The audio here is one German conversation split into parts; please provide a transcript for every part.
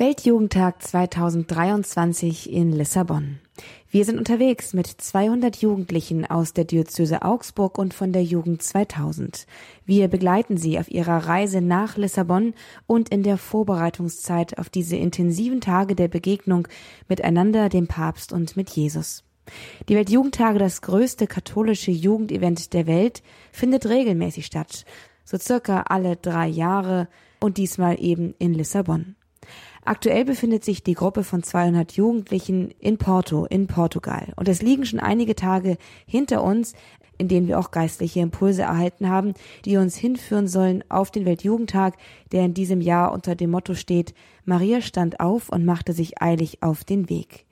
Weltjugendtag 2023 in Lissabon. Wir sind unterwegs mit 200 Jugendlichen aus der Diözese Augsburg und von der Jugend 2000. Wir begleiten sie auf ihrer Reise nach Lissabon und in der Vorbereitungszeit auf diese intensiven Tage der Begegnung miteinander, dem Papst und mit Jesus. Die Weltjugendtage, das größte katholische Jugendevent der Welt, findet regelmäßig statt, so circa alle drei Jahre und diesmal eben in Lissabon. Aktuell befindet sich die Gruppe von 200 Jugendlichen in Porto in Portugal und es liegen schon einige Tage hinter uns, in denen wir auch geistliche Impulse erhalten haben, die uns hinführen sollen auf den Weltjugendtag, der in diesem Jahr unter dem Motto steht, Maria stand auf und machte sich eilig auf den Weg.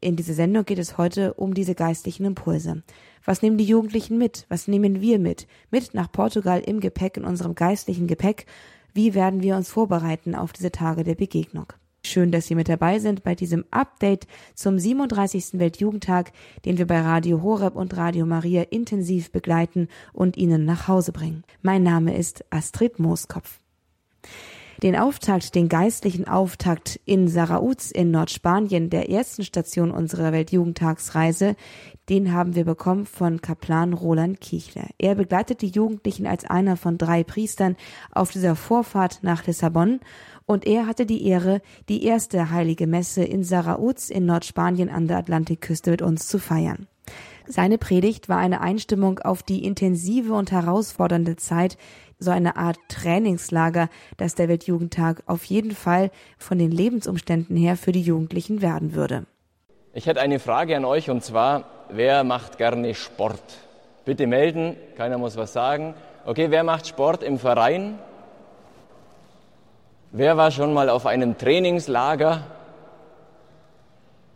In dieser Sendung geht es heute um diese geistlichen Impulse. Was nehmen die Jugendlichen mit? Was nehmen wir mit? Mit nach Portugal im Gepäck, in unserem geistlichen Gepäck wie werden wir uns vorbereiten auf diese Tage der Begegnung? Schön, dass Sie mit dabei sind bei diesem Update zum 37. Weltjugendtag, den wir bei Radio Horeb und Radio Maria intensiv begleiten und Ihnen nach Hause bringen. Mein Name ist Astrid Mooskopf. Den Auftakt, den geistlichen Auftakt in Sarauz in Nordspanien, der ersten Station unserer Weltjugendtagsreise, den haben wir bekommen von Kaplan Roland Kichler. Er begleitet die Jugendlichen als einer von drei Priestern auf dieser Vorfahrt nach Lissabon und er hatte die Ehre, die erste heilige Messe in Sarauz in Nordspanien an der Atlantikküste mit uns zu feiern. Seine Predigt war eine Einstimmung auf die intensive und herausfordernde Zeit, so eine Art Trainingslager, das der Weltjugendtag auf jeden Fall von den Lebensumständen her für die Jugendlichen werden würde. Ich hätte eine Frage an euch und zwar, wer macht gerne Sport? Bitte melden, keiner muss was sagen. Okay, wer macht Sport im Verein? Wer war schon mal auf einem Trainingslager?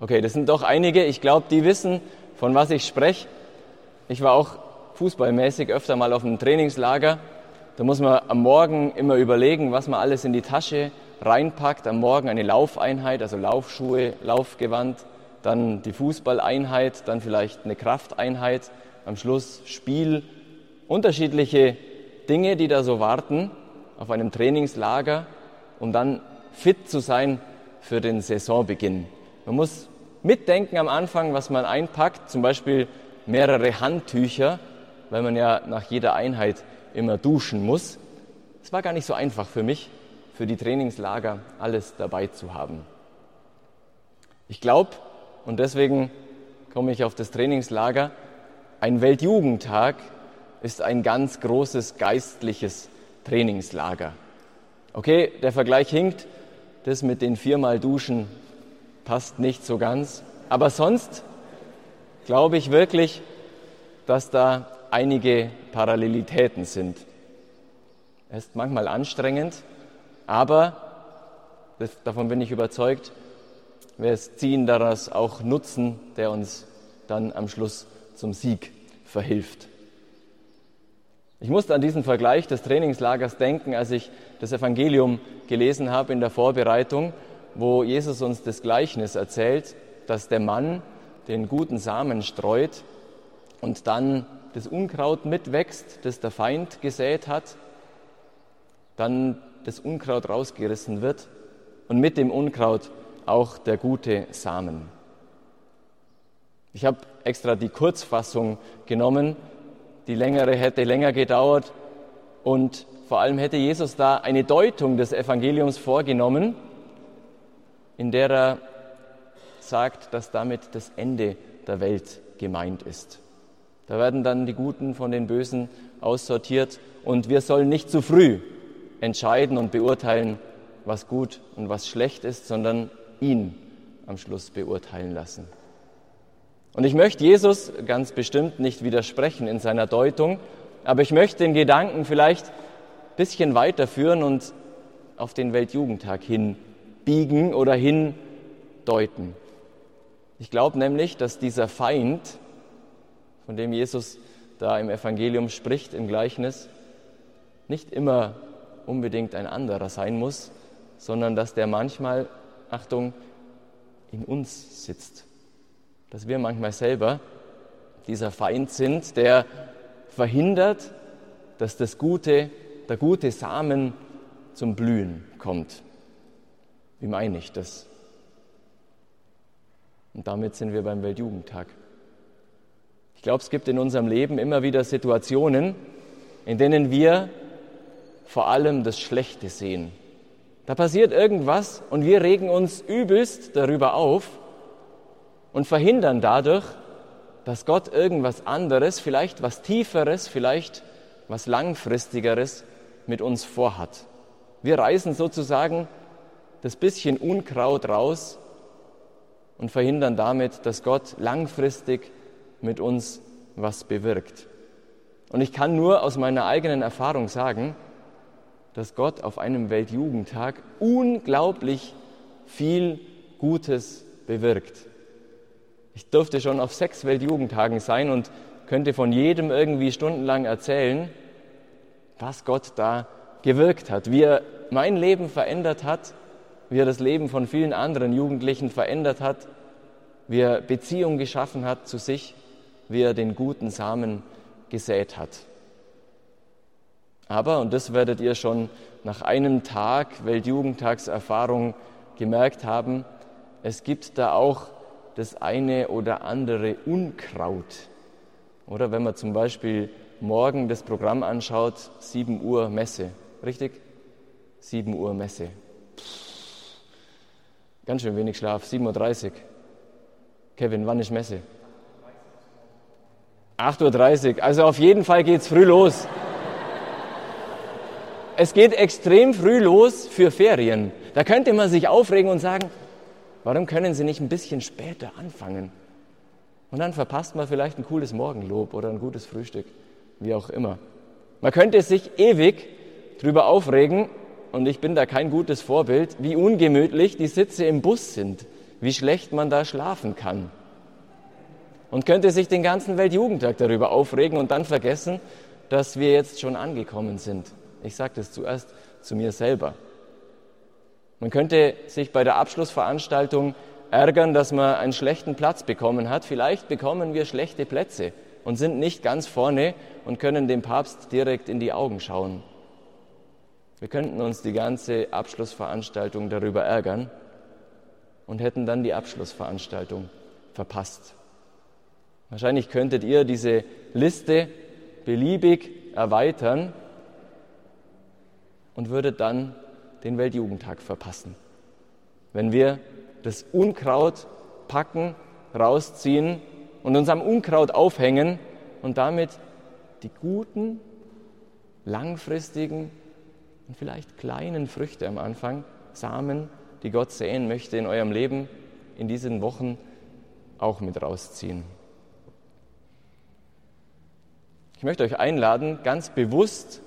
Okay, das sind doch einige. Ich glaube, die wissen, von was ich spreche. Ich war auch fußballmäßig öfter mal auf einem Trainingslager. Da muss man am Morgen immer überlegen, was man alles in die Tasche reinpackt. Am Morgen eine Laufeinheit, also Laufschuhe, Laufgewand, dann die Fußballeinheit, dann vielleicht eine Krafteinheit, am Schluss Spiel, unterschiedliche Dinge, die da so warten auf einem Trainingslager, um dann fit zu sein für den Saisonbeginn. Man muss mitdenken am Anfang, was man einpackt, zum Beispiel mehrere Handtücher, weil man ja nach jeder Einheit immer duschen muss. Es war gar nicht so einfach für mich, für die Trainingslager alles dabei zu haben. Ich glaube, und deswegen komme ich auf das Trainingslager. Ein Weltjugendtag ist ein ganz großes geistliches Trainingslager. Okay, der Vergleich hinkt, das mit den viermal Duschen passt nicht so ganz. Aber sonst glaube ich wirklich, dass da einige Parallelitäten sind. Es ist manchmal anstrengend, aber das, davon bin ich überzeugt, wir ziehen daraus auch Nutzen, der uns dann am Schluss zum Sieg verhilft. Ich musste an diesen Vergleich des Trainingslagers denken, als ich das Evangelium gelesen habe in der Vorbereitung, wo Jesus uns das Gleichnis erzählt, dass der Mann den guten Samen streut und dann das Unkraut mitwächst, das der Feind gesät hat, dann das Unkraut rausgerissen wird und mit dem Unkraut auch der gute Samen. Ich habe extra die Kurzfassung genommen. Die längere hätte länger gedauert und vor allem hätte Jesus da eine Deutung des Evangeliums vorgenommen, in der er sagt, dass damit das Ende der Welt gemeint ist. Da werden dann die Guten von den Bösen aussortiert und wir sollen nicht zu früh entscheiden und beurteilen, was gut und was schlecht ist, sondern ihn am Schluss beurteilen lassen. Und ich möchte Jesus ganz bestimmt nicht widersprechen in seiner Deutung, aber ich möchte den Gedanken vielleicht ein bisschen weiterführen und auf den Weltjugendtag hinbiegen oder hindeuten. Ich glaube nämlich, dass dieser Feind, von dem Jesus da im Evangelium spricht, im Gleichnis, nicht immer unbedingt ein anderer sein muss, sondern dass der manchmal Achtung, in uns sitzt. Dass wir manchmal selber dieser Feind sind, der verhindert, dass das Gute, der gute Samen zum Blühen kommt. Wie meine ich das? Und damit sind wir beim Weltjugendtag. Ich glaube, es gibt in unserem Leben immer wieder Situationen, in denen wir vor allem das Schlechte sehen. Da passiert irgendwas und wir regen uns übelst darüber auf und verhindern dadurch, dass Gott irgendwas anderes, vielleicht was Tieferes, vielleicht was Langfristigeres mit uns vorhat. Wir reißen sozusagen das bisschen Unkraut raus und verhindern damit, dass Gott langfristig mit uns was bewirkt. Und ich kann nur aus meiner eigenen Erfahrung sagen, dass Gott auf einem Weltjugendtag unglaublich viel Gutes bewirkt. Ich durfte schon auf sechs Weltjugendtagen sein und könnte von jedem irgendwie stundenlang erzählen, was Gott da gewirkt hat, wie er mein Leben verändert hat, wie er das Leben von vielen anderen Jugendlichen verändert hat, wie er Beziehung geschaffen hat zu sich, wie er den guten Samen gesät hat. Aber, und das werdet ihr schon nach einem Tag Weltjugendtagserfahrung gemerkt haben, es gibt da auch das eine oder andere Unkraut. Oder wenn man zum Beispiel morgen das Programm anschaut, 7 Uhr Messe, richtig? 7 Uhr Messe. Ganz schön wenig Schlaf, 7.30 Uhr. Kevin, wann ist Messe? 8.30 Uhr. Also auf jeden Fall geht es früh los. Es geht extrem früh los für Ferien. Da könnte man sich aufregen und sagen, Warum können Sie nicht ein bisschen später anfangen? Und dann verpasst man vielleicht ein cooles Morgenlob oder ein gutes Frühstück, wie auch immer. Man könnte sich ewig drüber aufregen, und ich bin da kein gutes Vorbild, wie ungemütlich die Sitze im Bus sind, wie schlecht man da schlafen kann. Und könnte sich den ganzen Weltjugendtag darüber aufregen und dann vergessen, dass wir jetzt schon angekommen sind. Ich sage das zuerst zu mir selber. Man könnte sich bei der Abschlussveranstaltung ärgern, dass man einen schlechten Platz bekommen hat. Vielleicht bekommen wir schlechte Plätze und sind nicht ganz vorne und können dem Papst direkt in die Augen schauen. Wir könnten uns die ganze Abschlussveranstaltung darüber ärgern und hätten dann die Abschlussveranstaltung verpasst. Wahrscheinlich könntet ihr diese Liste beliebig erweitern und würdet dann den Weltjugendtag verpassen. Wenn wir das Unkraut packen, rausziehen und uns am Unkraut aufhängen und damit die guten, langfristigen und vielleicht kleinen Früchte am Anfang, Samen, die Gott säen möchte in eurem Leben, in diesen Wochen auch mit rausziehen. Ich möchte euch einladen, ganz bewusst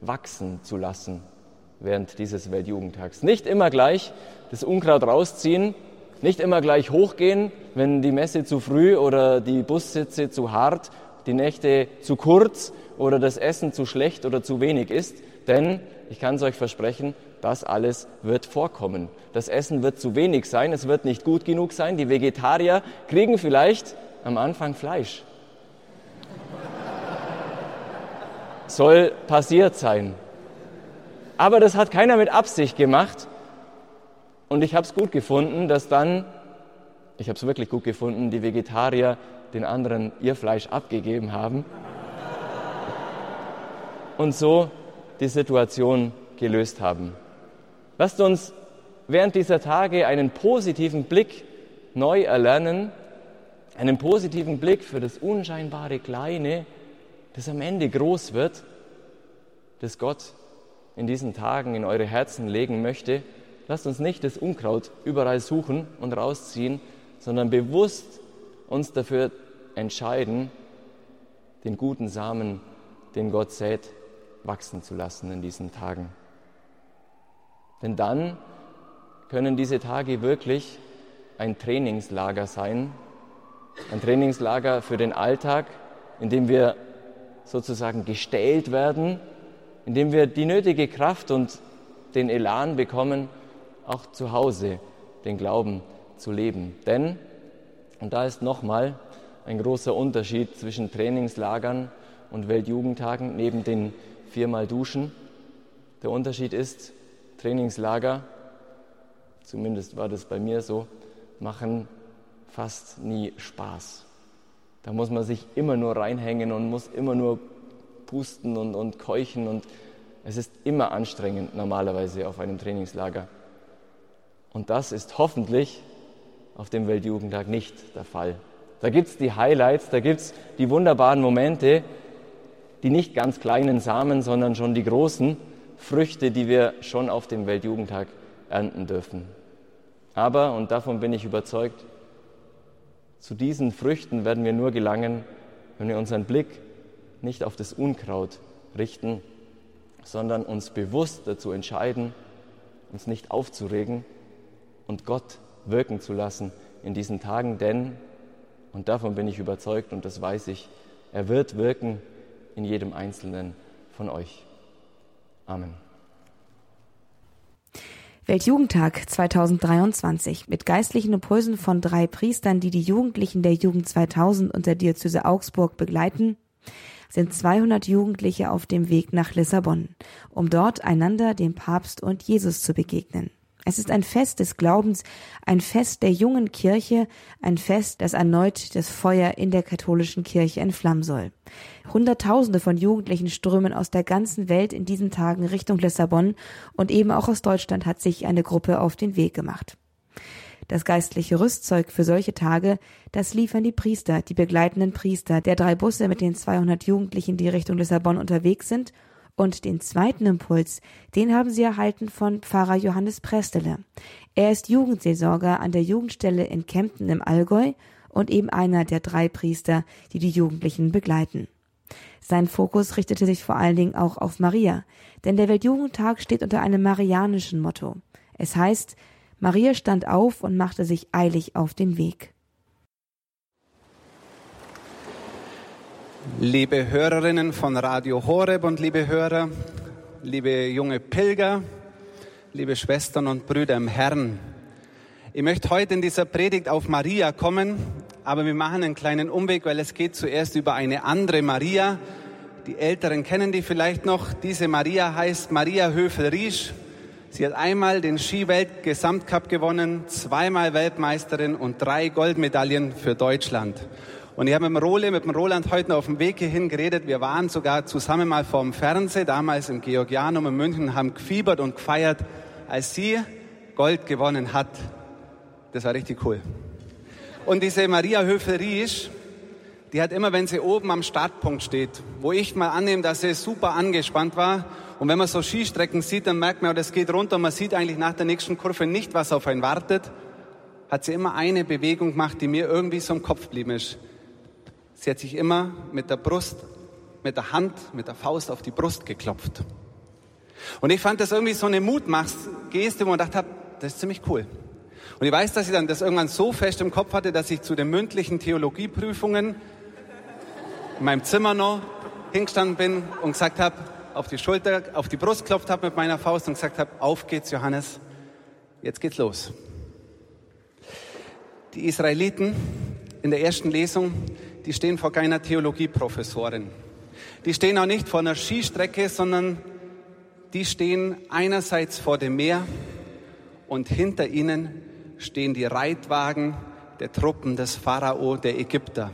wachsen zu lassen während dieses Weltjugendtags. Nicht immer gleich das Unkraut rausziehen, nicht immer gleich hochgehen, wenn die Messe zu früh oder die Bussitze zu hart, die Nächte zu kurz oder das Essen zu schlecht oder zu wenig ist. Denn ich kann es euch versprechen, das alles wird vorkommen. Das Essen wird zu wenig sein, es wird nicht gut genug sein. Die Vegetarier kriegen vielleicht am Anfang Fleisch. Soll passiert sein. Aber das hat keiner mit Absicht gemacht. Und ich habe es gut gefunden, dass dann, ich habe es wirklich gut gefunden, die Vegetarier den anderen ihr Fleisch abgegeben haben und so die Situation gelöst haben. Lasst uns während dieser Tage einen positiven Blick neu erlernen, einen positiven Blick für das unscheinbare Kleine, das am Ende groß wird, das Gott in diesen Tagen in eure Herzen legen möchte, lasst uns nicht das Unkraut überall suchen und rausziehen, sondern bewusst uns dafür entscheiden, den guten Samen, den Gott sät, wachsen zu lassen in diesen Tagen. Denn dann können diese Tage wirklich ein Trainingslager sein, ein Trainingslager für den Alltag, in dem wir sozusagen gestählt werden indem wir die nötige Kraft und den Elan bekommen, auch zu Hause den Glauben zu leben. Denn, und da ist nochmal ein großer Unterschied zwischen Trainingslagern und Weltjugendtagen neben den viermal Duschen. Der Unterschied ist, Trainingslager, zumindest war das bei mir so, machen fast nie Spaß. Da muss man sich immer nur reinhängen und muss immer nur pusten und, und keuchen und es ist immer anstrengend normalerweise auf einem Trainingslager. Und das ist hoffentlich auf dem Weltjugendtag nicht der Fall. Da gibt es die Highlights, da gibt es die wunderbaren Momente, die nicht ganz kleinen Samen, sondern schon die großen Früchte, die wir schon auf dem Weltjugendtag ernten dürfen. Aber, und davon bin ich überzeugt, zu diesen Früchten werden wir nur gelangen, wenn wir unseren Blick nicht auf das Unkraut richten, sondern uns bewusst dazu entscheiden, uns nicht aufzuregen und Gott wirken zu lassen in diesen Tagen, denn, und davon bin ich überzeugt und das weiß ich, er wird wirken in jedem Einzelnen von euch. Amen. Weltjugendtag 2023 mit geistlichen Impulsen von drei Priestern, die die Jugendlichen der Jugend 2000 und der Diözese Augsburg begleiten, sind 200 Jugendliche auf dem Weg nach Lissabon, um dort einander, dem Papst und Jesus zu begegnen. Es ist ein Fest des Glaubens, ein Fest der jungen Kirche, ein Fest, das erneut das Feuer in der katholischen Kirche entflammen soll. Hunderttausende von Jugendlichen strömen aus der ganzen Welt in diesen Tagen Richtung Lissabon und eben auch aus Deutschland hat sich eine Gruppe auf den Weg gemacht. Das geistliche Rüstzeug für solche Tage, das liefern die Priester, die begleitenden Priester der drei Busse mit den 200 Jugendlichen, die Richtung Lissabon unterwegs sind und den zweiten Impuls, den haben sie erhalten von Pfarrer Johannes Prestele. Er ist Jugendseelsorger an der Jugendstelle in Kempten im Allgäu und eben einer der drei Priester, die die Jugendlichen begleiten. Sein Fokus richtete sich vor allen Dingen auch auf Maria, denn der Weltjugendtag steht unter einem marianischen Motto. Es heißt, Maria stand auf und machte sich eilig auf den Weg. Liebe Hörerinnen von Radio Horeb und liebe Hörer, liebe junge Pilger, liebe Schwestern und Brüder im Herrn. Ich möchte heute in dieser Predigt auf Maria kommen, aber wir machen einen kleinen Umweg, weil es geht zuerst über eine andere Maria. Die Älteren kennen die vielleicht noch. Diese Maria heißt Maria Höfel-Riesch. Sie hat einmal den Skiwelt-Gesamtcup gewonnen, zweimal Weltmeisterin und drei Goldmedaillen für Deutschland. Und ich habe mit dem mit dem Roland heute auf dem Weg hierhin geredet. Wir waren sogar zusammen mal vorm Fernseher, damals im Georgianum in München, haben gefiebert und gefeiert, als sie Gold gewonnen hat. Das war richtig cool. Und diese Maria Höfel-Riesch, die hat immer, wenn sie oben am Startpunkt steht, wo ich mal annehme, dass sie super angespannt war, und wenn man so Skistrecken sieht, dann merkt man, das geht runter, man sieht eigentlich nach der nächsten Kurve nicht, was auf einen wartet, hat sie immer eine Bewegung gemacht, die mir irgendwie so im Kopf geblieben ist. Sie hat sich immer mit der Brust, mit der Hand, mit der Faust auf die Brust geklopft. Und ich fand das irgendwie so eine Mutmachsgeste, wo man dachte, das ist ziemlich cool. Und ich weiß, dass ich dann das irgendwann so fest im Kopf hatte, dass ich zu den mündlichen Theologieprüfungen in meinem Zimmer noch hingestanden bin und gesagt habe, auf die Schulter, auf die Brust klopft habe mit meiner Faust und gesagt habe, auf geht's, Johannes, jetzt geht's los. Die Israeliten in der ersten Lesung, die stehen vor keiner Theologieprofessorin. Die stehen auch nicht vor einer Skistrecke, sondern die stehen einerseits vor dem Meer und hinter ihnen stehen die Reitwagen der Truppen des Pharao, der Ägypter.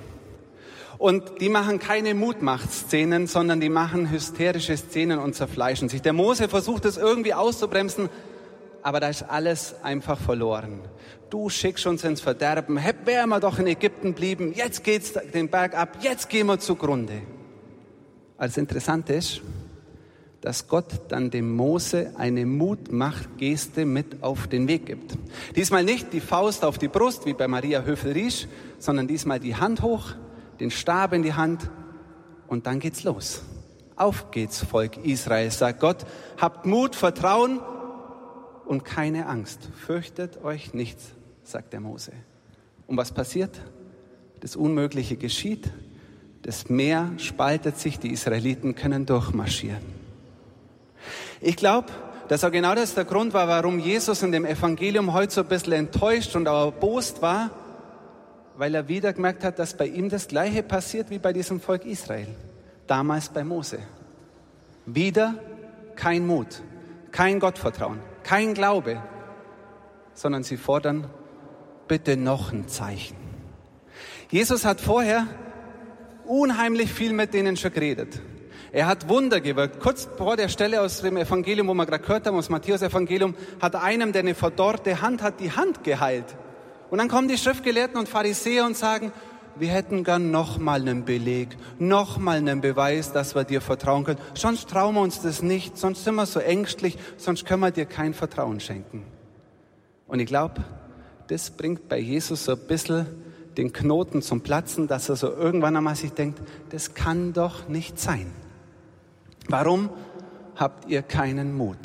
Und die machen keine Mutmachtszenen, sondern die machen hysterische Szenen und zerfleischen sich. Der Mose versucht es irgendwie auszubremsen, aber da ist alles einfach verloren. Du schickst uns ins Verderben. Wären wir doch in Ägypten blieben. Jetzt geht's den Berg ab. Jetzt gehen wir zugrunde. Als interessant ist, dass Gott dann dem Mose eine Mutmachtgeste mit auf den Weg gibt. Diesmal nicht die Faust auf die Brust wie bei Maria Höfel-Riesch, sondern diesmal die Hand hoch, den Stab in die Hand und dann geht's los. Auf geht's, Volk Israel, sagt Gott. Habt Mut, Vertrauen und keine Angst. Fürchtet euch nichts, sagt der Mose. Und was passiert? Das Unmögliche geschieht. Das Meer spaltet sich, die Israeliten können durchmarschieren. Ich glaube, dass auch genau das der Grund war, warum Jesus in dem Evangelium heute so ein bisschen enttäuscht und auch erbost war, weil er wieder gemerkt hat, dass bei ihm das Gleiche passiert wie bei diesem Volk Israel, damals bei Mose. Wieder kein Mut, kein Gottvertrauen, kein Glaube. sondern sie fordern, bitte noch ein Zeichen. Jesus hat vorher unheimlich viel mit denen schon geredet. Er hat Wunder gewirkt. Kurz vor der Stelle aus dem Evangelium, wo wir gerade gehört haben, aus Matthäus Evangelium, hat einem, der eine verdorrte Hand hat, die Hand geheilt. Und dann kommen die Schriftgelehrten und Pharisäer und sagen, wir hätten gern noch mal einen Beleg, noch mal einen Beweis, dass wir dir vertrauen können. Sonst trauen wir uns das nicht, sonst sind wir so ängstlich, sonst können wir dir kein Vertrauen schenken. Und ich glaube, das bringt bei Jesus so ein bisschen den Knoten zum Platzen, dass er so irgendwann einmal sich denkt, das kann doch nicht sein. Warum habt ihr keinen Mut?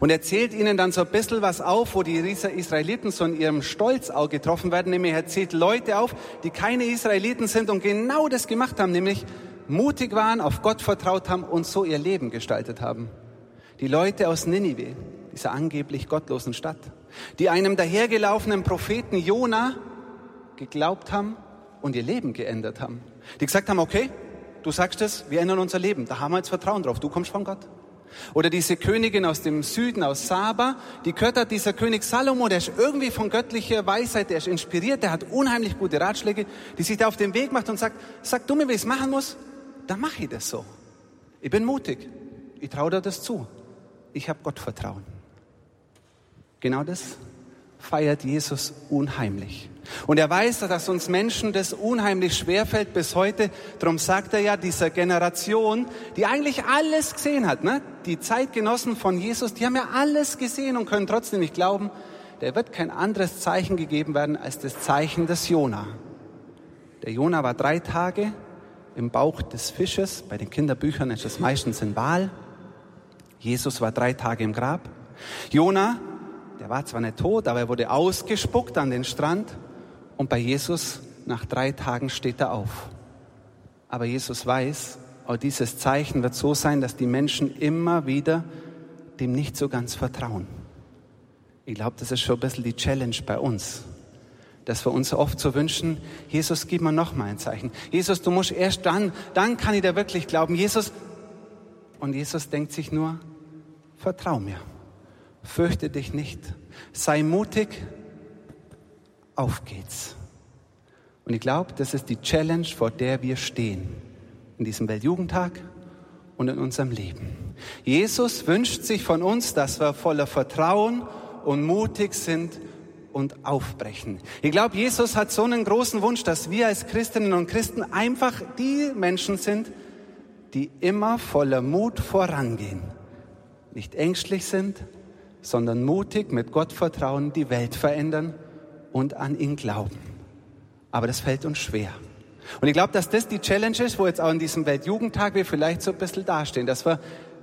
Und er zählt ihnen dann so ein bisschen was auf, wo die Israeliten so in ihrem Stolz auch getroffen werden, nämlich er zählt Leute auf, die keine Israeliten sind und genau das gemacht haben, nämlich mutig waren, auf Gott vertraut haben und so ihr Leben gestaltet haben. Die Leute aus Ninive, dieser angeblich gottlosen Stadt, die einem dahergelaufenen Propheten Jona geglaubt haben und ihr Leben geändert haben. Die gesagt haben, okay, du sagst es, wir ändern unser Leben, da haben wir jetzt Vertrauen drauf, du kommst von Gott. Oder diese Königin aus dem Süden, aus Saba, die gehört hat dieser König Salomo, der ist irgendwie von göttlicher Weisheit, der ist inspiriert, der hat unheimlich gute Ratschläge, die sich da auf den Weg macht und sagt, sag du mir, wie ich es machen muss, dann mache ich das so. Ich bin mutig, ich traue dir das zu. Ich habe Gott Vertrauen. Genau das feiert Jesus unheimlich. Und er weiß, dass uns Menschen das unheimlich schwerfällt bis heute. Darum sagt er ja dieser Generation, die eigentlich alles gesehen hat, ne? die Zeitgenossen von Jesus, die haben ja alles gesehen und können trotzdem nicht glauben, der wird kein anderes Zeichen gegeben werden als das Zeichen des Jona. Der Jona war drei Tage im Bauch des Fisches. Bei den Kinderbüchern ist es meistens ein Wal. Jesus war drei Tage im Grab. Jona, der war zwar nicht tot, aber er wurde ausgespuckt an den Strand. Und bei Jesus, nach drei Tagen steht er auf. Aber Jesus weiß, auch dieses Zeichen wird so sein, dass die Menschen immer wieder dem nicht so ganz vertrauen. Ich glaube, das ist schon ein bisschen die Challenge bei uns, dass wir uns oft so wünschen, Jesus, gib mir noch mal ein Zeichen. Jesus, du musst erst dann, dann kann ich dir wirklich glauben. Jesus, und Jesus denkt sich nur, vertrau mir, fürchte dich nicht, sei mutig, auf geht's. Und ich glaube, das ist die Challenge, vor der wir stehen. In diesem Weltjugendtag und in unserem Leben. Jesus wünscht sich von uns, dass wir voller Vertrauen und mutig sind und aufbrechen. Ich glaube, Jesus hat so einen großen Wunsch, dass wir als Christinnen und Christen einfach die Menschen sind, die immer voller Mut vorangehen. Nicht ängstlich sind, sondern mutig mit Gott vertrauen, die Welt verändern und an ihn glauben. Aber das fällt uns schwer. Und ich glaube, dass das die Challenge ist, wo jetzt auch in diesem Weltjugendtag wir vielleicht so ein bisschen dastehen, dass wir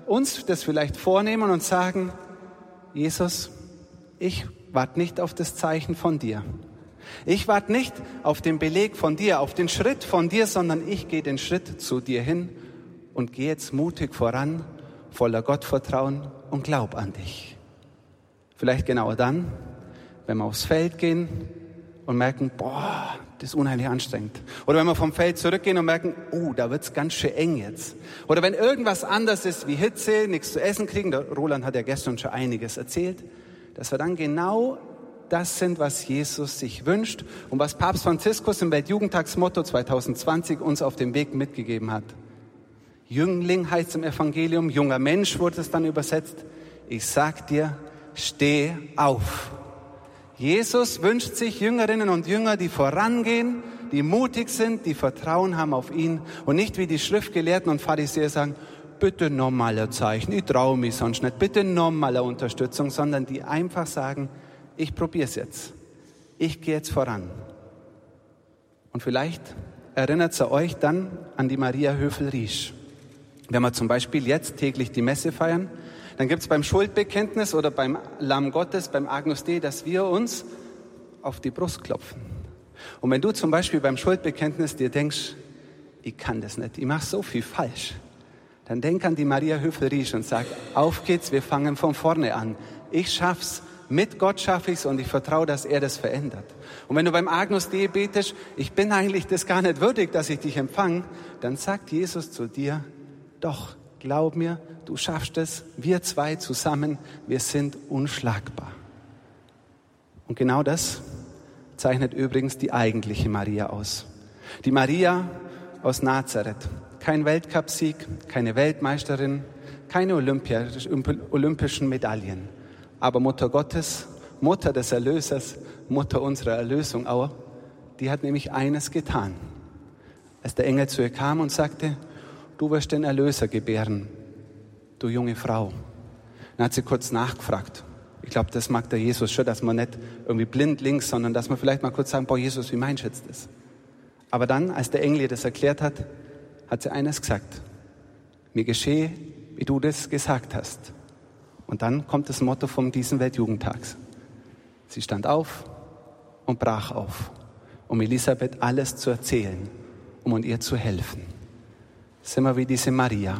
uns das vielleicht vornehmen und sagen, Jesus, ich warte nicht auf das Zeichen von dir. Ich warte nicht auf den Beleg von dir, auf den Schritt von dir, sondern ich gehe den Schritt zu dir hin und gehe jetzt mutig voran, voller Gottvertrauen und glaub an dich. Vielleicht genau dann, wenn wir aufs Feld gehen und merken, boah, das ist unheimlich anstrengend. Oder wenn wir vom Feld zurückgehen und merken, oh, da wird's ganz schön eng jetzt. Oder wenn irgendwas anders ist wie Hitze, nichts zu essen kriegen, der Roland hat ja gestern schon einiges erzählt, dass wir dann genau das sind, was Jesus sich wünscht und was Papst Franziskus im Weltjugendtagsmotto 2020 uns auf dem Weg mitgegeben hat. Jüngling heißt im Evangelium, junger Mensch wurde es dann übersetzt. Ich sag dir, steh auf. Jesus wünscht sich Jüngerinnen und Jünger, die vorangehen, die mutig sind, die Vertrauen haben auf ihn und nicht wie die Schriftgelehrten und Pharisäer sagen, bitte normaler Zeichen, ich traue mich sonst nicht, bitte normaler Unterstützung, sondern die einfach sagen, ich probiere es jetzt, ich gehe jetzt voran. Und vielleicht erinnert ihr euch dann an die Maria Höfel-Riesch. Wenn wir zum Beispiel jetzt täglich die Messe feiern, dann gibt es beim Schuldbekenntnis oder beim Lamm Gottes, beim Agnus Dei, dass wir uns auf die Brust klopfen. Und wenn du zum Beispiel beim Schuldbekenntnis dir denkst, ich kann das nicht, ich mache so viel falsch, dann denk an die Maria Höfel-Riesch und sag, auf geht's, wir fangen von vorne an. Ich schaff's, mit Gott schaffe ich's und ich vertraue, dass er das verändert. Und wenn du beim Agnus Dei betest, ich bin eigentlich das gar nicht würdig, dass ich dich empfange, dann sagt Jesus zu dir, doch, glaub mir, du schaffst es, wir zwei zusammen, wir sind unschlagbar. Und genau das zeichnet übrigens die eigentliche Maria aus. Die Maria aus Nazareth. Kein Weltcupsieg, keine Weltmeisterin, keine olympischen Medaillen. Aber Mutter Gottes, Mutter des Erlösers, Mutter unserer Erlösung auch, die hat nämlich eines getan. Als der Engel zu ihr kam und sagte, du wirst den Erlöser gebären, du junge Frau. Dann hat sie kurz nachgefragt. Ich glaube, das mag der Jesus schon, dass man nicht irgendwie blind links, sondern dass man vielleicht mal kurz sagen, boah, Jesus, wie meinst du das? Aber dann, als der Engel ihr das erklärt hat, hat sie eines gesagt. Mir geschehe, wie du das gesagt hast. Und dann kommt das Motto von diesem Weltjugendtags. Sie stand auf und brach auf, um Elisabeth alles zu erzählen, um ihr zu helfen. Sind wir wie diese Maria.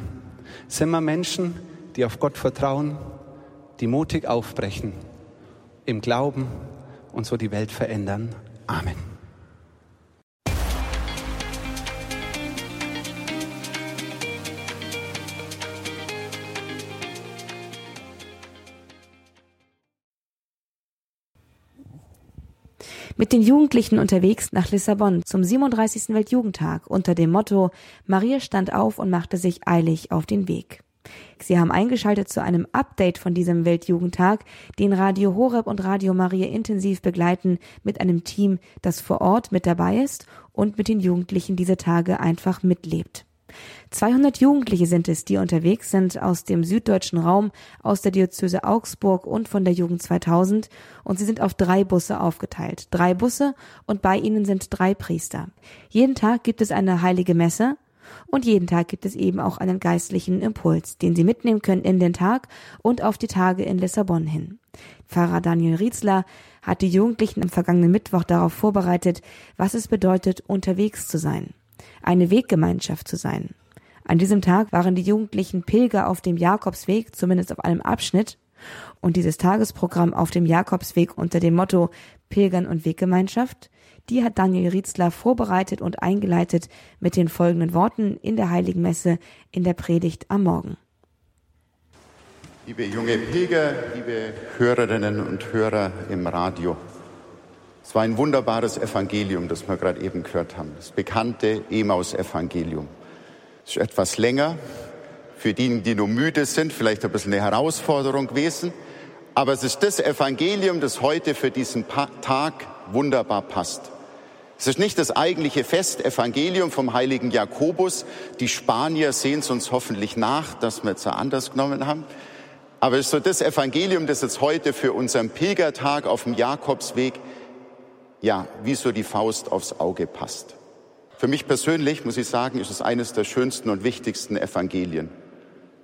Sind wir Menschen, die auf Gott vertrauen, die mutig aufbrechen, im Glauben und so die Welt verändern. Amen. Mit den Jugendlichen unterwegs nach Lissabon zum 37. Weltjugendtag unter dem Motto Maria stand auf und machte sich eilig auf den Weg. Sie haben eingeschaltet zu einem Update von diesem Weltjugendtag, den Radio Horeb und Radio Maria intensiv begleiten mit einem Team, das vor Ort mit dabei ist und mit den Jugendlichen diese Tage einfach mitlebt. 200 Jugendliche sind es, die unterwegs sind aus dem süddeutschen Raum, aus der Diözese Augsburg und von der Jugend 2000 und sie sind auf drei Busse aufgeteilt. Drei Busse und bei ihnen sind drei Priester. Jeden Tag gibt es eine heilige Messe und jeden Tag gibt es eben auch einen geistlichen Impuls, den sie mitnehmen können in den Tag und auf die Tage in Lissabon hin. Pfarrer Daniel Rietzler hat die Jugendlichen am vergangenen Mittwoch darauf vorbereitet, was es bedeutet, unterwegs zu sein eine Weggemeinschaft zu sein. An diesem Tag waren die jugendlichen Pilger auf dem Jakobsweg, zumindest auf einem Abschnitt, und dieses Tagesprogramm auf dem Jakobsweg unter dem Motto Pilgern und Weggemeinschaft, die hat Daniel Rietzler vorbereitet und eingeleitet mit den folgenden Worten in der Heiligen Messe in der Predigt am Morgen. Liebe junge Pilger, liebe Hörerinnen und Hörer im Radio. Es war ein wunderbares Evangelium, das wir gerade eben gehört haben. Das bekannte Emaus-Evangelium. Es ist etwas länger. Für diejenigen, die nur müde sind, vielleicht ein bisschen eine Herausforderung gewesen. Aber es ist das Evangelium, das heute für diesen Tag wunderbar passt. Es ist nicht das eigentliche Festevangelium vom heiligen Jakobus. Die Spanier sehen es uns hoffentlich nach, dass wir es anders genommen haben. Aber es ist so das Evangelium, das jetzt heute für unseren Pilgertag auf dem Jakobsweg ja, wie so die Faust aufs Auge passt. Für mich persönlich, muss ich sagen, ist es eines der schönsten und wichtigsten Evangelien,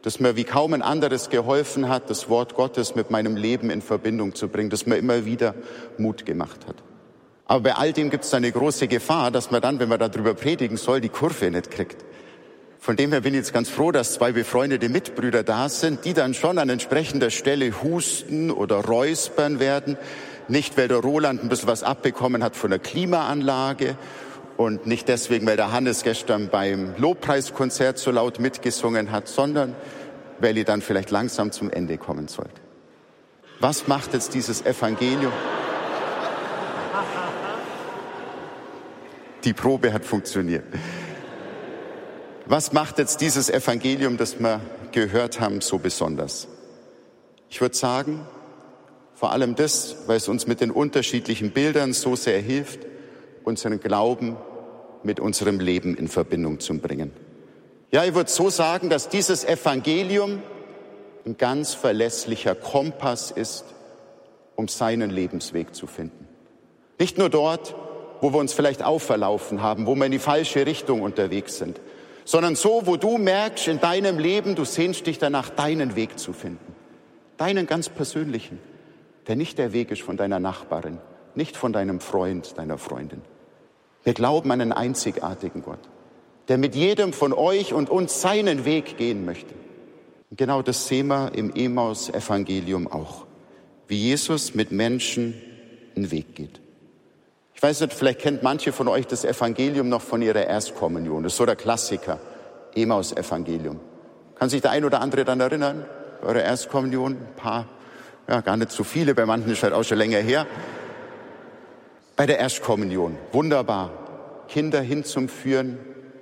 das mir wie kaum ein anderes geholfen hat, das Wort Gottes mit meinem Leben in Verbindung zu bringen, das mir immer wieder Mut gemacht hat. Aber bei all dem gibt es eine große Gefahr, dass man dann, wenn man darüber predigen soll, die Kurve nicht kriegt. Von dem her bin ich jetzt ganz froh, dass zwei befreundete Mitbrüder da sind, die dann schon an entsprechender Stelle husten oder räuspern werden, nicht, weil der Roland ein bisschen was abbekommen hat von der Klimaanlage und nicht deswegen, weil der Hannes gestern beim Lobpreiskonzert so laut mitgesungen hat, sondern weil ihr dann vielleicht langsam zum Ende kommen sollt. Was macht jetzt dieses Evangelium? Die Probe hat funktioniert. Was macht jetzt dieses Evangelium, das wir gehört haben, so besonders? Ich würde sagen, vor allem das, weil es uns mit den unterschiedlichen Bildern so sehr hilft, unseren Glauben mit unserem Leben in Verbindung zu bringen. Ja, ich würde so sagen, dass dieses Evangelium ein ganz verlässlicher Kompass ist, um seinen Lebensweg zu finden. Nicht nur dort, wo wir uns vielleicht aufverlaufen haben, wo wir in die falsche Richtung unterwegs sind, sondern so, wo du merkst in deinem Leben, du sehnst dich danach, deinen Weg zu finden. Deinen ganz persönlichen der nicht der Weg ist von deiner Nachbarin, nicht von deinem Freund, deiner Freundin. Wir glauben an einen einzigartigen Gott, der mit jedem von euch und uns seinen Weg gehen möchte. Und genau das sehen wir im Emaus-Evangelium auch, wie Jesus mit Menschen einen Weg geht. Ich weiß nicht, vielleicht kennt manche von euch das Evangelium noch von ihrer Erstkommunion. Das ist so der Klassiker, Emaus-Evangelium. Kann sich der ein oder andere dann erinnern? Eure Erstkommunion, ein paar ja, gar nicht so viele, bei manchen ist halt auch schon länger her. Bei der Erstkommunion, wunderbar, Kinder hinzuführen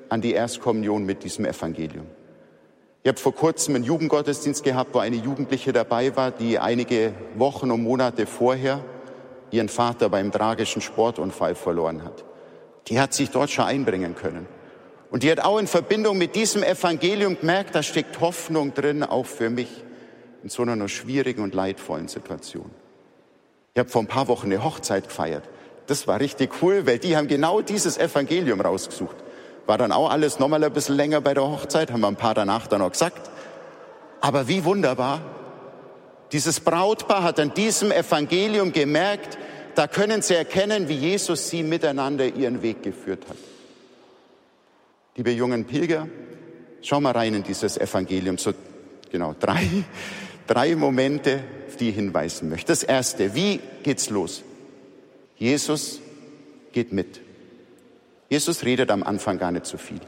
an die Erstkommunion mit diesem Evangelium. Ich habe vor kurzem einen Jugendgottesdienst gehabt, wo eine Jugendliche dabei war, die einige Wochen und Monate vorher ihren Vater beim tragischen Sportunfall verloren hat. Die hat sich dort schon einbringen können. Und die hat auch in Verbindung mit diesem Evangelium gemerkt, da steckt Hoffnung drin, auch für mich in so einer schwierigen und leidvollen Situation. Ich habe vor ein paar Wochen eine Hochzeit gefeiert. Das war richtig cool, weil die haben genau dieses Evangelium rausgesucht. War dann auch alles nochmal ein bisschen länger bei der Hochzeit, haben wir ein paar danach dann noch gesagt. Aber wie wunderbar. Dieses Brautpaar hat an diesem Evangelium gemerkt, da können sie erkennen, wie Jesus sie miteinander ihren Weg geführt hat. Liebe jungen Pilger, schau mal rein in dieses Evangelium. So, genau, drei, drei Momente, auf die ich hinweisen möchte. Das erste, wie geht's los? Jesus geht mit. Jesus redet am Anfang gar nicht so viel.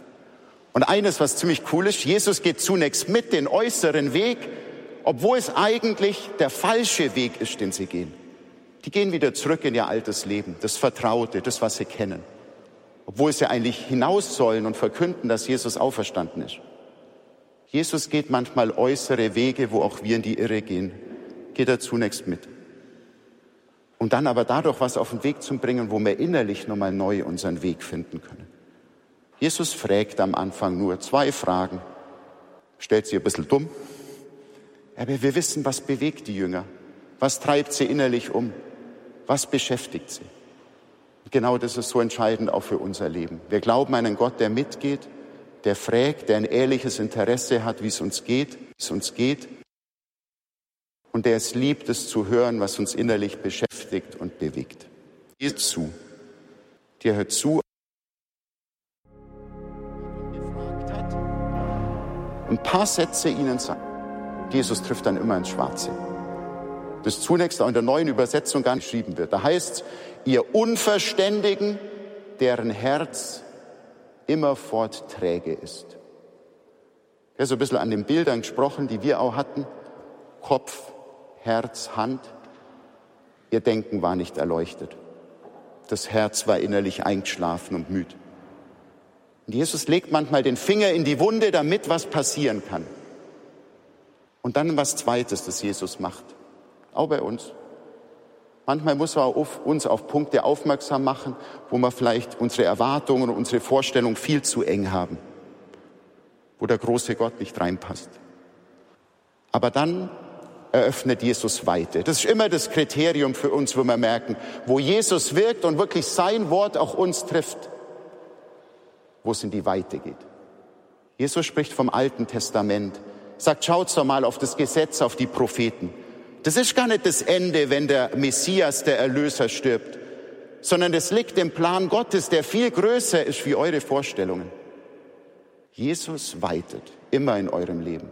Und eines, was ziemlich cool ist, Jesus geht zunächst mit den äußeren Weg, obwohl es eigentlich der falsche Weg ist, den sie gehen. Die gehen wieder zurück in ihr altes Leben, das Vertraute, das, was sie kennen. Obwohl sie eigentlich hinaus sollen und verkünden, dass Jesus auferstanden ist. Jesus geht manchmal äußere Wege, wo auch wir in die Irre gehen, geht er zunächst mit. Und dann aber dadurch was auf den Weg zu bringen, wo wir innerlich nochmal neu unseren Weg finden können. Jesus fragt am Anfang nur zwei Fragen, stellt sie ein bisschen dumm, aber wir wissen, was bewegt die Jünger, was treibt sie innerlich um, was beschäftigt sie. Genau das ist so entscheidend auch für unser Leben. Wir glauben an einen Gott, der mitgeht, der fragt, der ein ehrliches Interesse hat, wie es uns geht, wie es uns geht. Und der es liebt, es zu hören, was uns innerlich beschäftigt und bewegt. Dir zu. Dir hört zu. Ein paar Sätze ihnen sagen. Jesus trifft dann immer ins Schwarze. Das zunächst auch in der neuen Übersetzung gar nicht geschrieben wird. Da heißt es, ihr Unverständigen, deren Herz immerfort träge ist. Ja, so ein bisschen an den Bildern gesprochen, die wir auch hatten. Kopf, Herz, Hand. Ihr Denken war nicht erleuchtet. Das Herz war innerlich eingeschlafen und müde. Und Jesus legt manchmal den Finger in die Wunde, damit was passieren kann. Und dann was Zweites, das Jesus macht. Auch bei uns. Manchmal muss man auf uns auf Punkte aufmerksam machen, wo wir vielleicht unsere Erwartungen und unsere Vorstellungen viel zu eng haben, wo der große Gott nicht reinpasst. Aber dann eröffnet Jesus Weite. Das ist immer das Kriterium für uns, wo wir merken, wo Jesus wirkt und wirklich sein Wort auch uns trifft, wo es in die Weite geht. Jesus spricht vom Alten Testament, sagt, schaut doch mal auf das Gesetz, auf die Propheten. Das ist gar nicht das Ende, wenn der Messias, der Erlöser stirbt, sondern es liegt im Plan Gottes, der viel größer ist wie eure Vorstellungen. Jesus weitet immer in eurem Leben.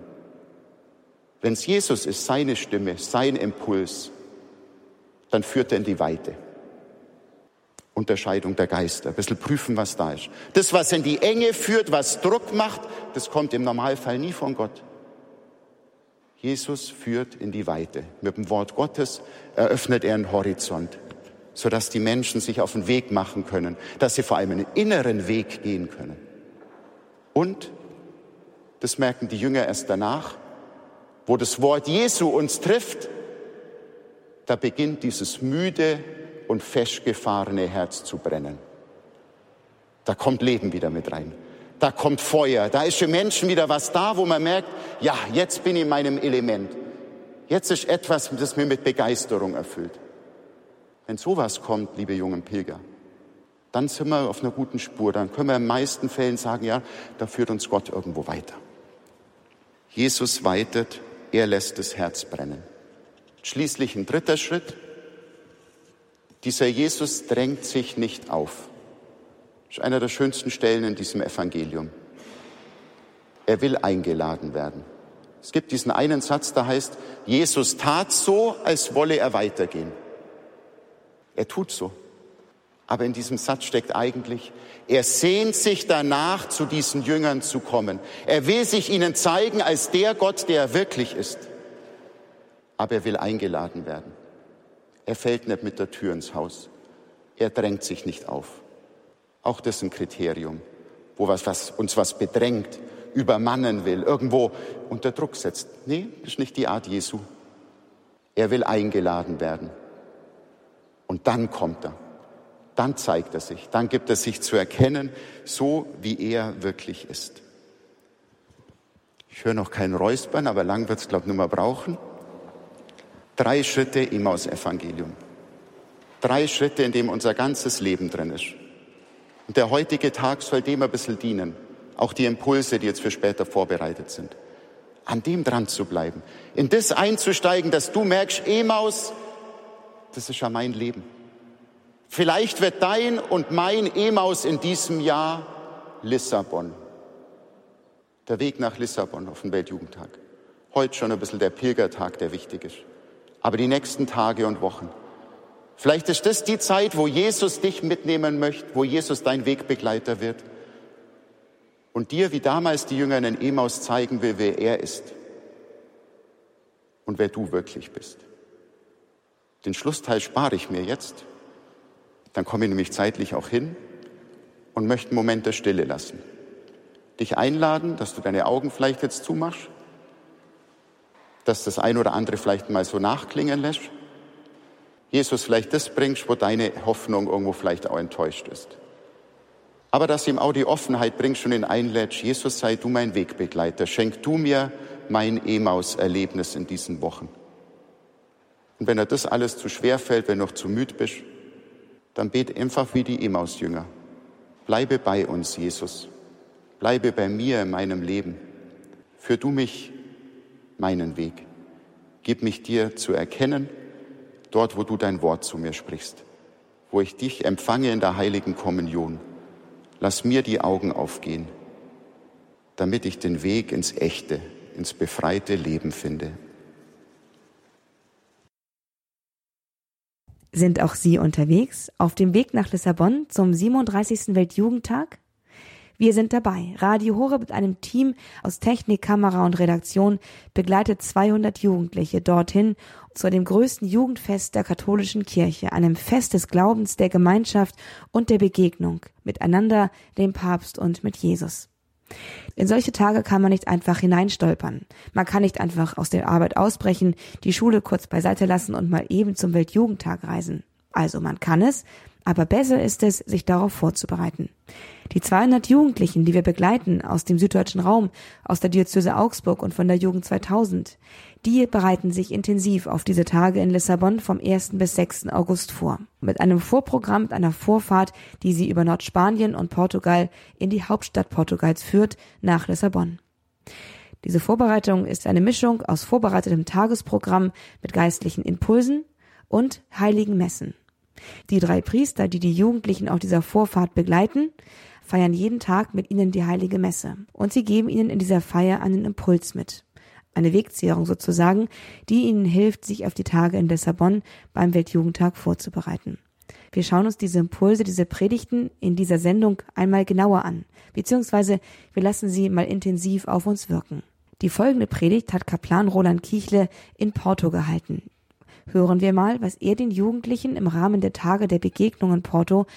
Wenn es Jesus ist, seine Stimme, sein Impuls, dann führt er in die Weite. Unterscheidung der Geister, ein bisschen prüfen, was da ist. Das, was in die Enge führt, was Druck macht, das kommt im Normalfall nie von Gott. Jesus führt in die Weite. Mit dem Wort Gottes eröffnet er einen Horizont, sodass die Menschen sich auf den Weg machen können, dass sie vor allem einen inneren Weg gehen können. Und, das merken die Jünger erst danach, wo das Wort Jesu uns trifft, da beginnt dieses müde und festgefahrene Herz zu brennen. Da kommt Leben wieder mit rein da kommt Feuer, da ist für Menschen wieder was da, wo man merkt, ja, jetzt bin ich in meinem Element. Jetzt ist etwas, das mir mit Begeisterung erfüllt. Wenn sowas kommt, liebe jungen Pilger, dann sind wir auf einer guten Spur. Dann können wir in den meisten Fällen sagen, ja, da führt uns Gott irgendwo weiter. Jesus weitet, er lässt das Herz brennen. Schließlich ein dritter Schritt. Dieser Jesus drängt sich nicht auf. Das ist einer der schönsten Stellen in diesem Evangelium. Er will eingeladen werden. Es gibt diesen einen Satz, der heißt, Jesus tat so, als wolle er weitergehen. Er tut so. Aber in diesem Satz steckt eigentlich, er sehnt sich danach, zu diesen Jüngern zu kommen. Er will sich ihnen zeigen als der Gott, der er wirklich ist. Aber er will eingeladen werden. Er fällt nicht mit der Tür ins Haus. Er drängt sich nicht auf. Auch das ist ein Kriterium, wo was, was uns was bedrängt, übermannen will, irgendwo unter Druck setzt. Nee, das ist nicht die Art Jesu. Er will eingeladen werden. Und dann kommt er. Dann zeigt er sich. Dann gibt er sich zu erkennen, so wie er wirklich ist. Ich höre noch kein Räuspern, aber lang wird es, glaube ich, nicht mehr brauchen. Drei Schritte immer aus Evangelium. Drei Schritte, in dem unser ganzes Leben drin ist. Und der heutige Tag soll dem ein bisschen dienen. Auch die Impulse, die jetzt für später vorbereitet sind. An dem dran zu bleiben. In das einzusteigen, dass du merkst, Emaus, das ist ja mein Leben. Vielleicht wird dein und mein Emaus in diesem Jahr Lissabon. Der Weg nach Lissabon auf den Weltjugendtag. Heute schon ein bisschen der Pilgertag, der wichtig ist. Aber die nächsten Tage und Wochen. Vielleicht ist das die Zeit, wo Jesus dich mitnehmen möchte, wo Jesus dein Wegbegleiter wird und dir wie damals die Jünger in Emaus zeigen will, wer er ist und wer du wirklich bist. Den Schlussteil spare ich mir jetzt. Dann komme ich nämlich zeitlich auch hin und möchte einen Moment der Stille lassen. Dich einladen, dass du deine Augen vielleicht jetzt zumachst, dass das ein oder andere vielleicht mal so nachklingen lässt. Jesus vielleicht das bringst, wo deine Hoffnung irgendwo vielleicht auch enttäuscht ist. Aber dass ihm auch die Offenheit bringst und ihn einlädst, Jesus sei du mein Wegbegleiter, schenk du mir mein Emaus-Erlebnis in diesen Wochen. Und wenn dir das alles zu schwer fällt, wenn du noch zu müd bist, dann bete einfach wie die Emmaus-Jünger. Bleibe bei uns, Jesus. Bleibe bei mir in meinem Leben. Führ du mich meinen Weg. Gib mich dir zu erkennen, dort, wo du dein Wort zu mir sprichst, wo ich dich empfange in der heiligen Kommunion. Lass mir die Augen aufgehen, damit ich den Weg ins echte, ins befreite Leben finde. Sind auch Sie unterwegs auf dem Weg nach Lissabon zum 37. Weltjugendtag? Wir sind dabei. Radio Horeb mit einem Team aus Technik, Kamera und Redaktion begleitet 200 Jugendliche dorthin zu dem größten Jugendfest der katholischen Kirche, einem Fest des Glaubens, der Gemeinschaft und der Begegnung miteinander, dem Papst und mit Jesus. In solche Tage kann man nicht einfach hineinstolpern. Man kann nicht einfach aus der Arbeit ausbrechen, die Schule kurz beiseite lassen und mal eben zum Weltjugendtag reisen. Also man kann es, aber besser ist es, sich darauf vorzubereiten. Die 200 Jugendlichen, die wir begleiten aus dem süddeutschen Raum, aus der Diözese Augsburg und von der Jugend 2000, die bereiten sich intensiv auf diese Tage in Lissabon vom 1. bis 6. August vor. Mit einem Vorprogramm, mit einer Vorfahrt, die sie über Nordspanien und Portugal in die Hauptstadt Portugals führt, nach Lissabon. Diese Vorbereitung ist eine Mischung aus vorbereitetem Tagesprogramm mit geistlichen Impulsen und heiligen Messen. Die drei Priester, die die Jugendlichen auf dieser Vorfahrt begleiten, feiern jeden Tag mit ihnen die heilige Messe und sie geben ihnen in dieser Feier einen Impuls mit eine Wegzehrung sozusagen, die ihnen hilft, sich auf die Tage in Lissabon beim Weltjugendtag vorzubereiten. Wir schauen uns diese Impulse, diese Predigten in dieser Sendung einmal genauer an, beziehungsweise wir lassen sie mal intensiv auf uns wirken. Die folgende Predigt hat Kaplan Roland Kichle in Porto gehalten. Hören wir mal, was er den Jugendlichen im Rahmen der Tage der Begegnung in Porto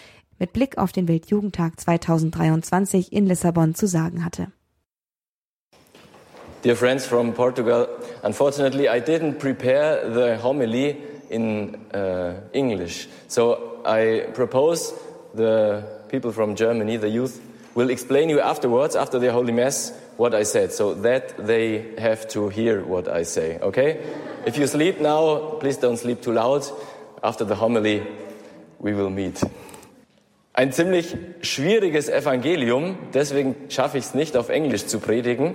mit Blick auf den Weltjugendtag 2023 in Lissabon zu sagen hatte. Dear friends from Portugal, unfortunately, I didn't prepare the homily in uh, English. So I propose the people from Germany, the youth, will explain you afterwards, after the Holy Mass, what I said, so that they have to hear what I say, okay? If you sleep now, please don't sleep too loud. After the homily, we will meet. Ein ziemlich schwieriges Evangelium, deswegen schaffe ich es nicht, auf Englisch zu predigen.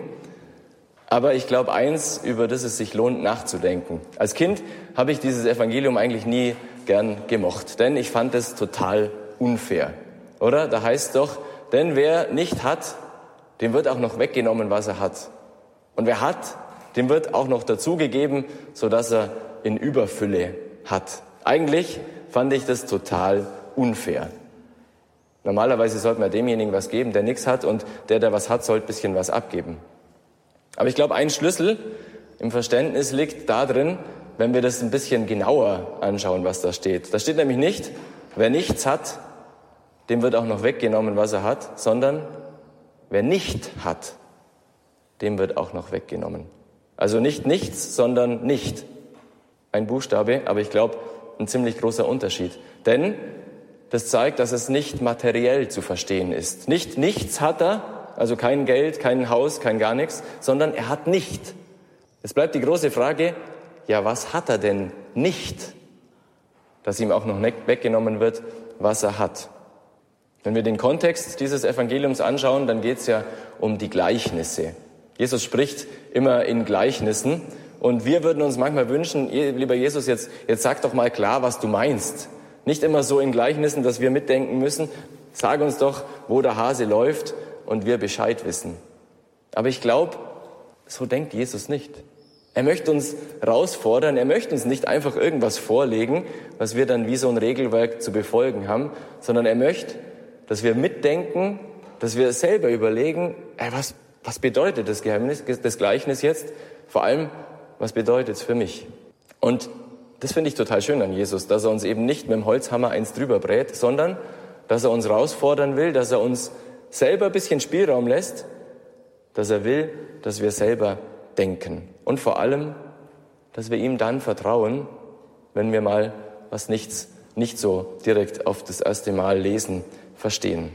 Aber ich glaube eins, über das es sich lohnt nachzudenken. Als Kind habe ich dieses Evangelium eigentlich nie gern gemocht, denn ich fand es total unfair. Oder? Da heißt doch, denn wer nicht hat, dem wird auch noch weggenommen, was er hat. Und wer hat, dem wird auch noch dazugegeben, sodass er in Überfülle hat. Eigentlich fand ich das total unfair. Normalerweise sollte man demjenigen was geben, der nichts hat, und der, der was hat, sollte ein bisschen was abgeben. Aber ich glaube, ein Schlüssel im Verständnis liegt darin, wenn wir das ein bisschen genauer anschauen, was da steht. Da steht nämlich nicht, wer nichts hat, dem wird auch noch weggenommen, was er hat, sondern wer nicht hat, dem wird auch noch weggenommen. Also nicht nichts, sondern nicht. Ein Buchstabe, aber ich glaube, ein ziemlich großer Unterschied. Denn das zeigt, dass es nicht materiell zu verstehen ist. Nicht nichts hat er, also kein Geld, kein Haus, kein gar nichts, sondern er hat nicht. Es bleibt die große Frage, ja, was hat er denn nicht, dass ihm auch noch weggenommen wird, was er hat? Wenn wir den Kontext dieses Evangeliums anschauen, dann geht es ja um die Gleichnisse. Jesus spricht immer in Gleichnissen und wir würden uns manchmal wünschen, lieber Jesus, jetzt, jetzt sag doch mal klar, was du meinst. Nicht immer so in Gleichnissen, dass wir mitdenken müssen. Sag uns doch, wo der Hase läuft und wir Bescheid wissen. Aber ich glaube, so denkt Jesus nicht. Er möchte uns herausfordern, er möchte uns nicht einfach irgendwas vorlegen, was wir dann wie so ein Regelwerk zu befolgen haben, sondern er möchte, dass wir mitdenken, dass wir selber überlegen, ey, was, was bedeutet das Geheimnis, das Gleichnis jetzt? Vor allem, was bedeutet es für mich? Und das finde ich total schön an Jesus, dass er uns eben nicht mit dem Holzhammer eins drüber brät, sondern dass er uns herausfordern will, dass er uns selber ein bisschen Spielraum lässt, dass er will, dass wir selber denken. Und vor allem, dass wir ihm dann vertrauen, wenn wir mal was nichts, nicht so direkt auf das erste Mal lesen, verstehen.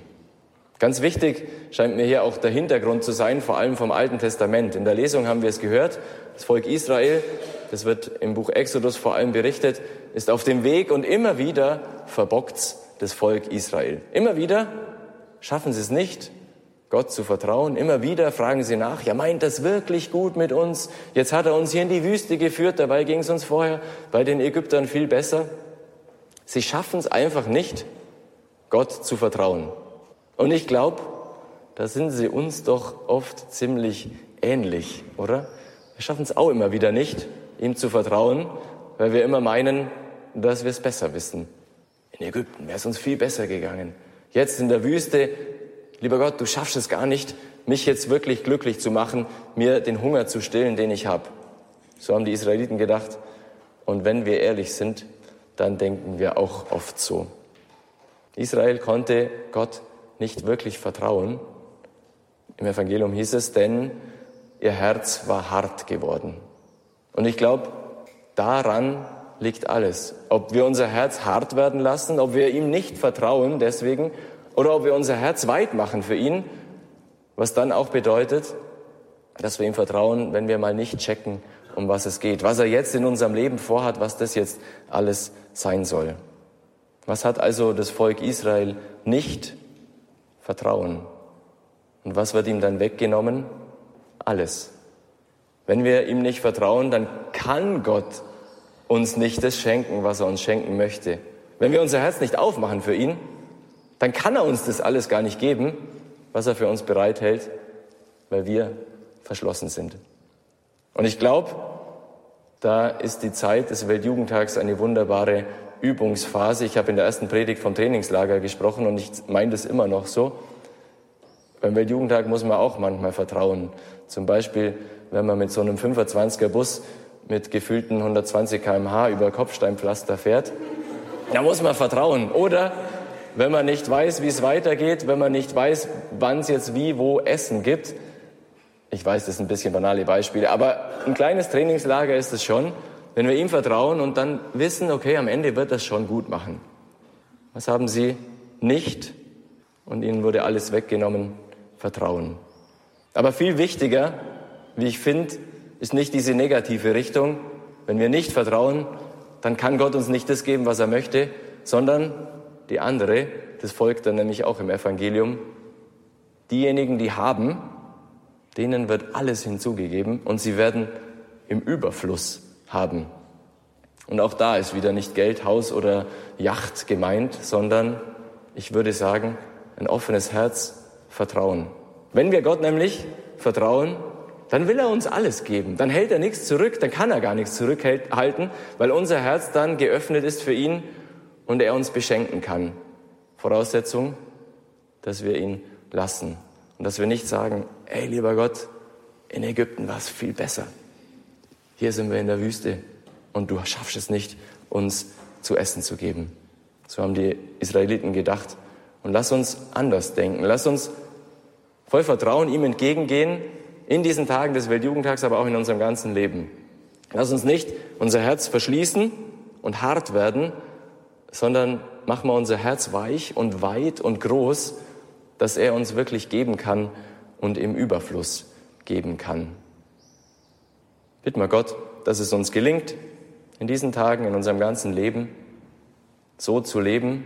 Ganz wichtig scheint mir hier auch der Hintergrund zu sein, vor allem vom Alten Testament. In der Lesung haben wir es gehört, das Volk Israel, das wird im Buch Exodus vor allem berichtet, ist auf dem Weg und immer wieder verbockt das Volk Israel. Immer wieder schaffen sie es nicht, Gott zu vertrauen. Immer wieder fragen sie nach, ja meint das wirklich gut mit uns? Jetzt hat er uns hier in die Wüste geführt, dabei ging es uns vorher bei den Ägyptern viel besser. Sie schaffen es einfach nicht, Gott zu vertrauen. Und ich glaube, da sind sie uns doch oft ziemlich ähnlich, oder? Wir schaffen es auch immer wieder nicht, ihm zu vertrauen, weil wir immer meinen, dass wir es besser wissen. In Ägypten wäre es uns viel besser gegangen. Jetzt in der Wüste, lieber Gott, du schaffst es gar nicht, mich jetzt wirklich glücklich zu machen, mir den Hunger zu stillen, den ich habe. So haben die Israeliten gedacht. Und wenn wir ehrlich sind, dann denken wir auch oft so. Israel konnte Gott nicht wirklich vertrauen. Im Evangelium hieß es, denn ihr Herz war hart geworden. Und ich glaube, daran liegt alles. Ob wir unser Herz hart werden lassen, ob wir ihm nicht vertrauen deswegen, oder ob wir unser Herz weit machen für ihn, was dann auch bedeutet, dass wir ihm vertrauen, wenn wir mal nicht checken, um was es geht, was er jetzt in unserem Leben vorhat, was das jetzt alles sein soll. Was hat also das Volk Israel nicht Vertrauen. Und was wird ihm dann weggenommen? Alles. Wenn wir ihm nicht vertrauen, dann kann Gott uns nicht das schenken, was er uns schenken möchte. Wenn wir unser Herz nicht aufmachen für ihn, dann kann er uns das alles gar nicht geben, was er für uns bereithält, weil wir verschlossen sind. Und ich glaube, da ist die Zeit des Weltjugendtags eine wunderbare Übungsphase. Ich habe in der ersten Predigt vom Trainingslager gesprochen und ich meine das immer noch so. Beim Weltjugendtag muss man auch manchmal vertrauen. Zum Beispiel, wenn man mit so einem 25er Bus mit gefühlten 120 kmh über Kopfsteinpflaster fährt, da muss man vertrauen. Oder wenn man nicht weiß, wie es weitergeht, wenn man nicht weiß, wann es jetzt wie wo Essen gibt. Ich weiß, das sind ein bisschen banale Beispiele, aber ein kleines Trainingslager ist es schon. Wenn wir ihm vertrauen und dann wissen, okay, am Ende wird das schon gut machen. Was haben sie nicht? Und ihnen wurde alles weggenommen. Vertrauen. Aber viel wichtiger, wie ich finde, ist nicht diese negative Richtung. Wenn wir nicht vertrauen, dann kann Gott uns nicht das geben, was er möchte, sondern die andere, das folgt dann nämlich auch im Evangelium. Diejenigen, die haben, denen wird alles hinzugegeben und sie werden im Überfluss haben. Und auch da ist wieder nicht Geld, Haus oder Yacht gemeint, sondern ich würde sagen, ein offenes Herz, Vertrauen. Wenn wir Gott nämlich vertrauen, dann will er uns alles geben. Dann hält er nichts zurück, dann kann er gar nichts zurückhalten, weil unser Herz dann geöffnet ist für ihn und er uns beschenken kann. Voraussetzung, dass wir ihn lassen und dass wir nicht sagen, ey lieber Gott, in Ägypten war es viel besser. Hier sind wir in der Wüste und du schaffst es nicht, uns zu essen zu geben. So haben die Israeliten gedacht. Und lass uns anders denken. Lass uns voll Vertrauen ihm entgegengehen in diesen Tagen des Weltjugendtags, aber auch in unserem ganzen Leben. Lass uns nicht unser Herz verschließen und hart werden, sondern machen wir unser Herz weich und weit und groß, dass er uns wirklich geben kann und im Überfluss geben kann. Bitten wir Gott, dass es uns gelingt, in diesen Tagen, in unserem ganzen Leben, so zu leben,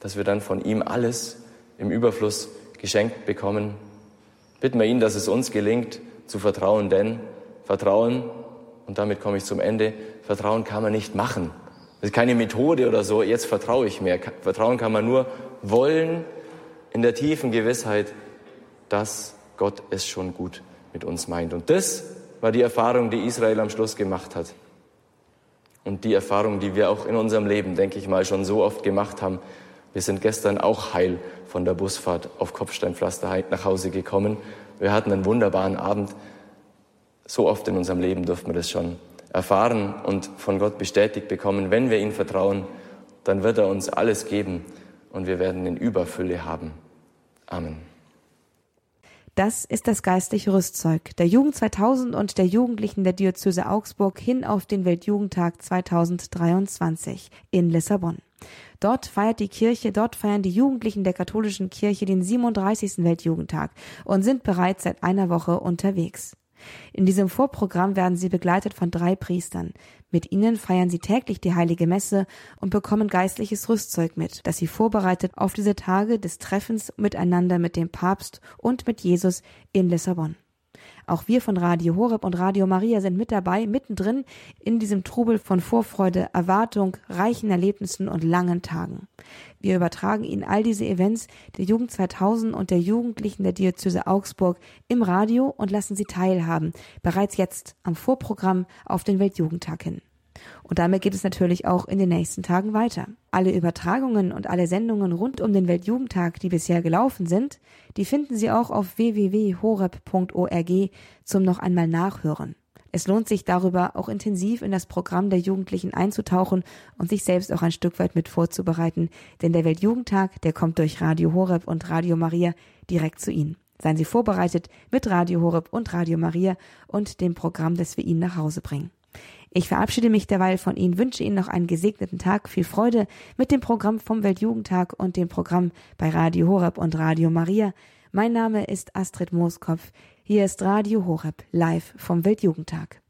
dass wir dann von ihm alles im Überfluss geschenkt bekommen. Bitten wir ihn, dass es uns gelingt, zu vertrauen, denn Vertrauen, und damit komme ich zum Ende, Vertrauen kann man nicht machen. Das ist keine Methode oder so, jetzt vertraue ich mehr. Vertrauen kann man nur wollen in der tiefen Gewissheit, dass Gott es schon gut mit uns meint. Und das war die Erfahrung, die Israel am Schluss gemacht hat. Und die Erfahrung, die wir auch in unserem Leben, denke ich mal, schon so oft gemacht haben. Wir sind gestern auch heil von der Busfahrt auf Kopfsteinpflaster nach Hause gekommen. Wir hatten einen wunderbaren Abend. So oft in unserem Leben durften wir das schon erfahren und von Gott bestätigt bekommen. Wenn wir ihm vertrauen, dann wird er uns alles geben und wir werden in Überfülle haben. Amen. Das ist das geistliche Rüstzeug der Jugend 2000 und der Jugendlichen der Diözese Augsburg hin auf den Weltjugendtag 2023 in Lissabon. Dort feiert die Kirche, dort feiern die Jugendlichen der katholischen Kirche den 37. Weltjugendtag und sind bereits seit einer Woche unterwegs. In diesem Vorprogramm werden sie begleitet von drei Priestern. Mit ihnen feiern sie täglich die heilige Messe und bekommen geistliches Rüstzeug mit, das sie vorbereitet auf diese Tage des Treffens miteinander mit dem Papst und mit Jesus in Lissabon. Auch wir von Radio Horeb und Radio Maria sind mit dabei, mittendrin in diesem Trubel von Vorfreude, Erwartung, reichen Erlebnissen und langen Tagen. Wir übertragen Ihnen all diese Events der Jugend 2000 und der Jugendlichen der Diözese Augsburg im Radio und lassen Sie teilhaben, bereits jetzt am Vorprogramm auf den Weltjugendtag hin. Und damit geht es natürlich auch in den nächsten Tagen weiter. Alle Übertragungen und alle Sendungen rund um den Weltjugendtag, die bisher gelaufen sind, die finden Sie auch auf www.horeb.org zum noch einmal nachhören. Es lohnt sich darüber auch intensiv in das Programm der Jugendlichen einzutauchen und sich selbst auch ein Stück weit mit vorzubereiten, denn der Weltjugendtag, der kommt durch Radio Horeb und Radio Maria direkt zu Ihnen. Seien Sie vorbereitet mit Radio Horeb und Radio Maria und dem Programm, das wir Ihnen nach Hause bringen. Ich verabschiede mich derweil von Ihnen, wünsche Ihnen noch einen gesegneten Tag, viel Freude mit dem Programm vom Weltjugendtag und dem Programm bei Radio Horeb und Radio Maria. Mein Name ist Astrid Mooskopf. Hier ist Radio Horeb live vom Weltjugendtag.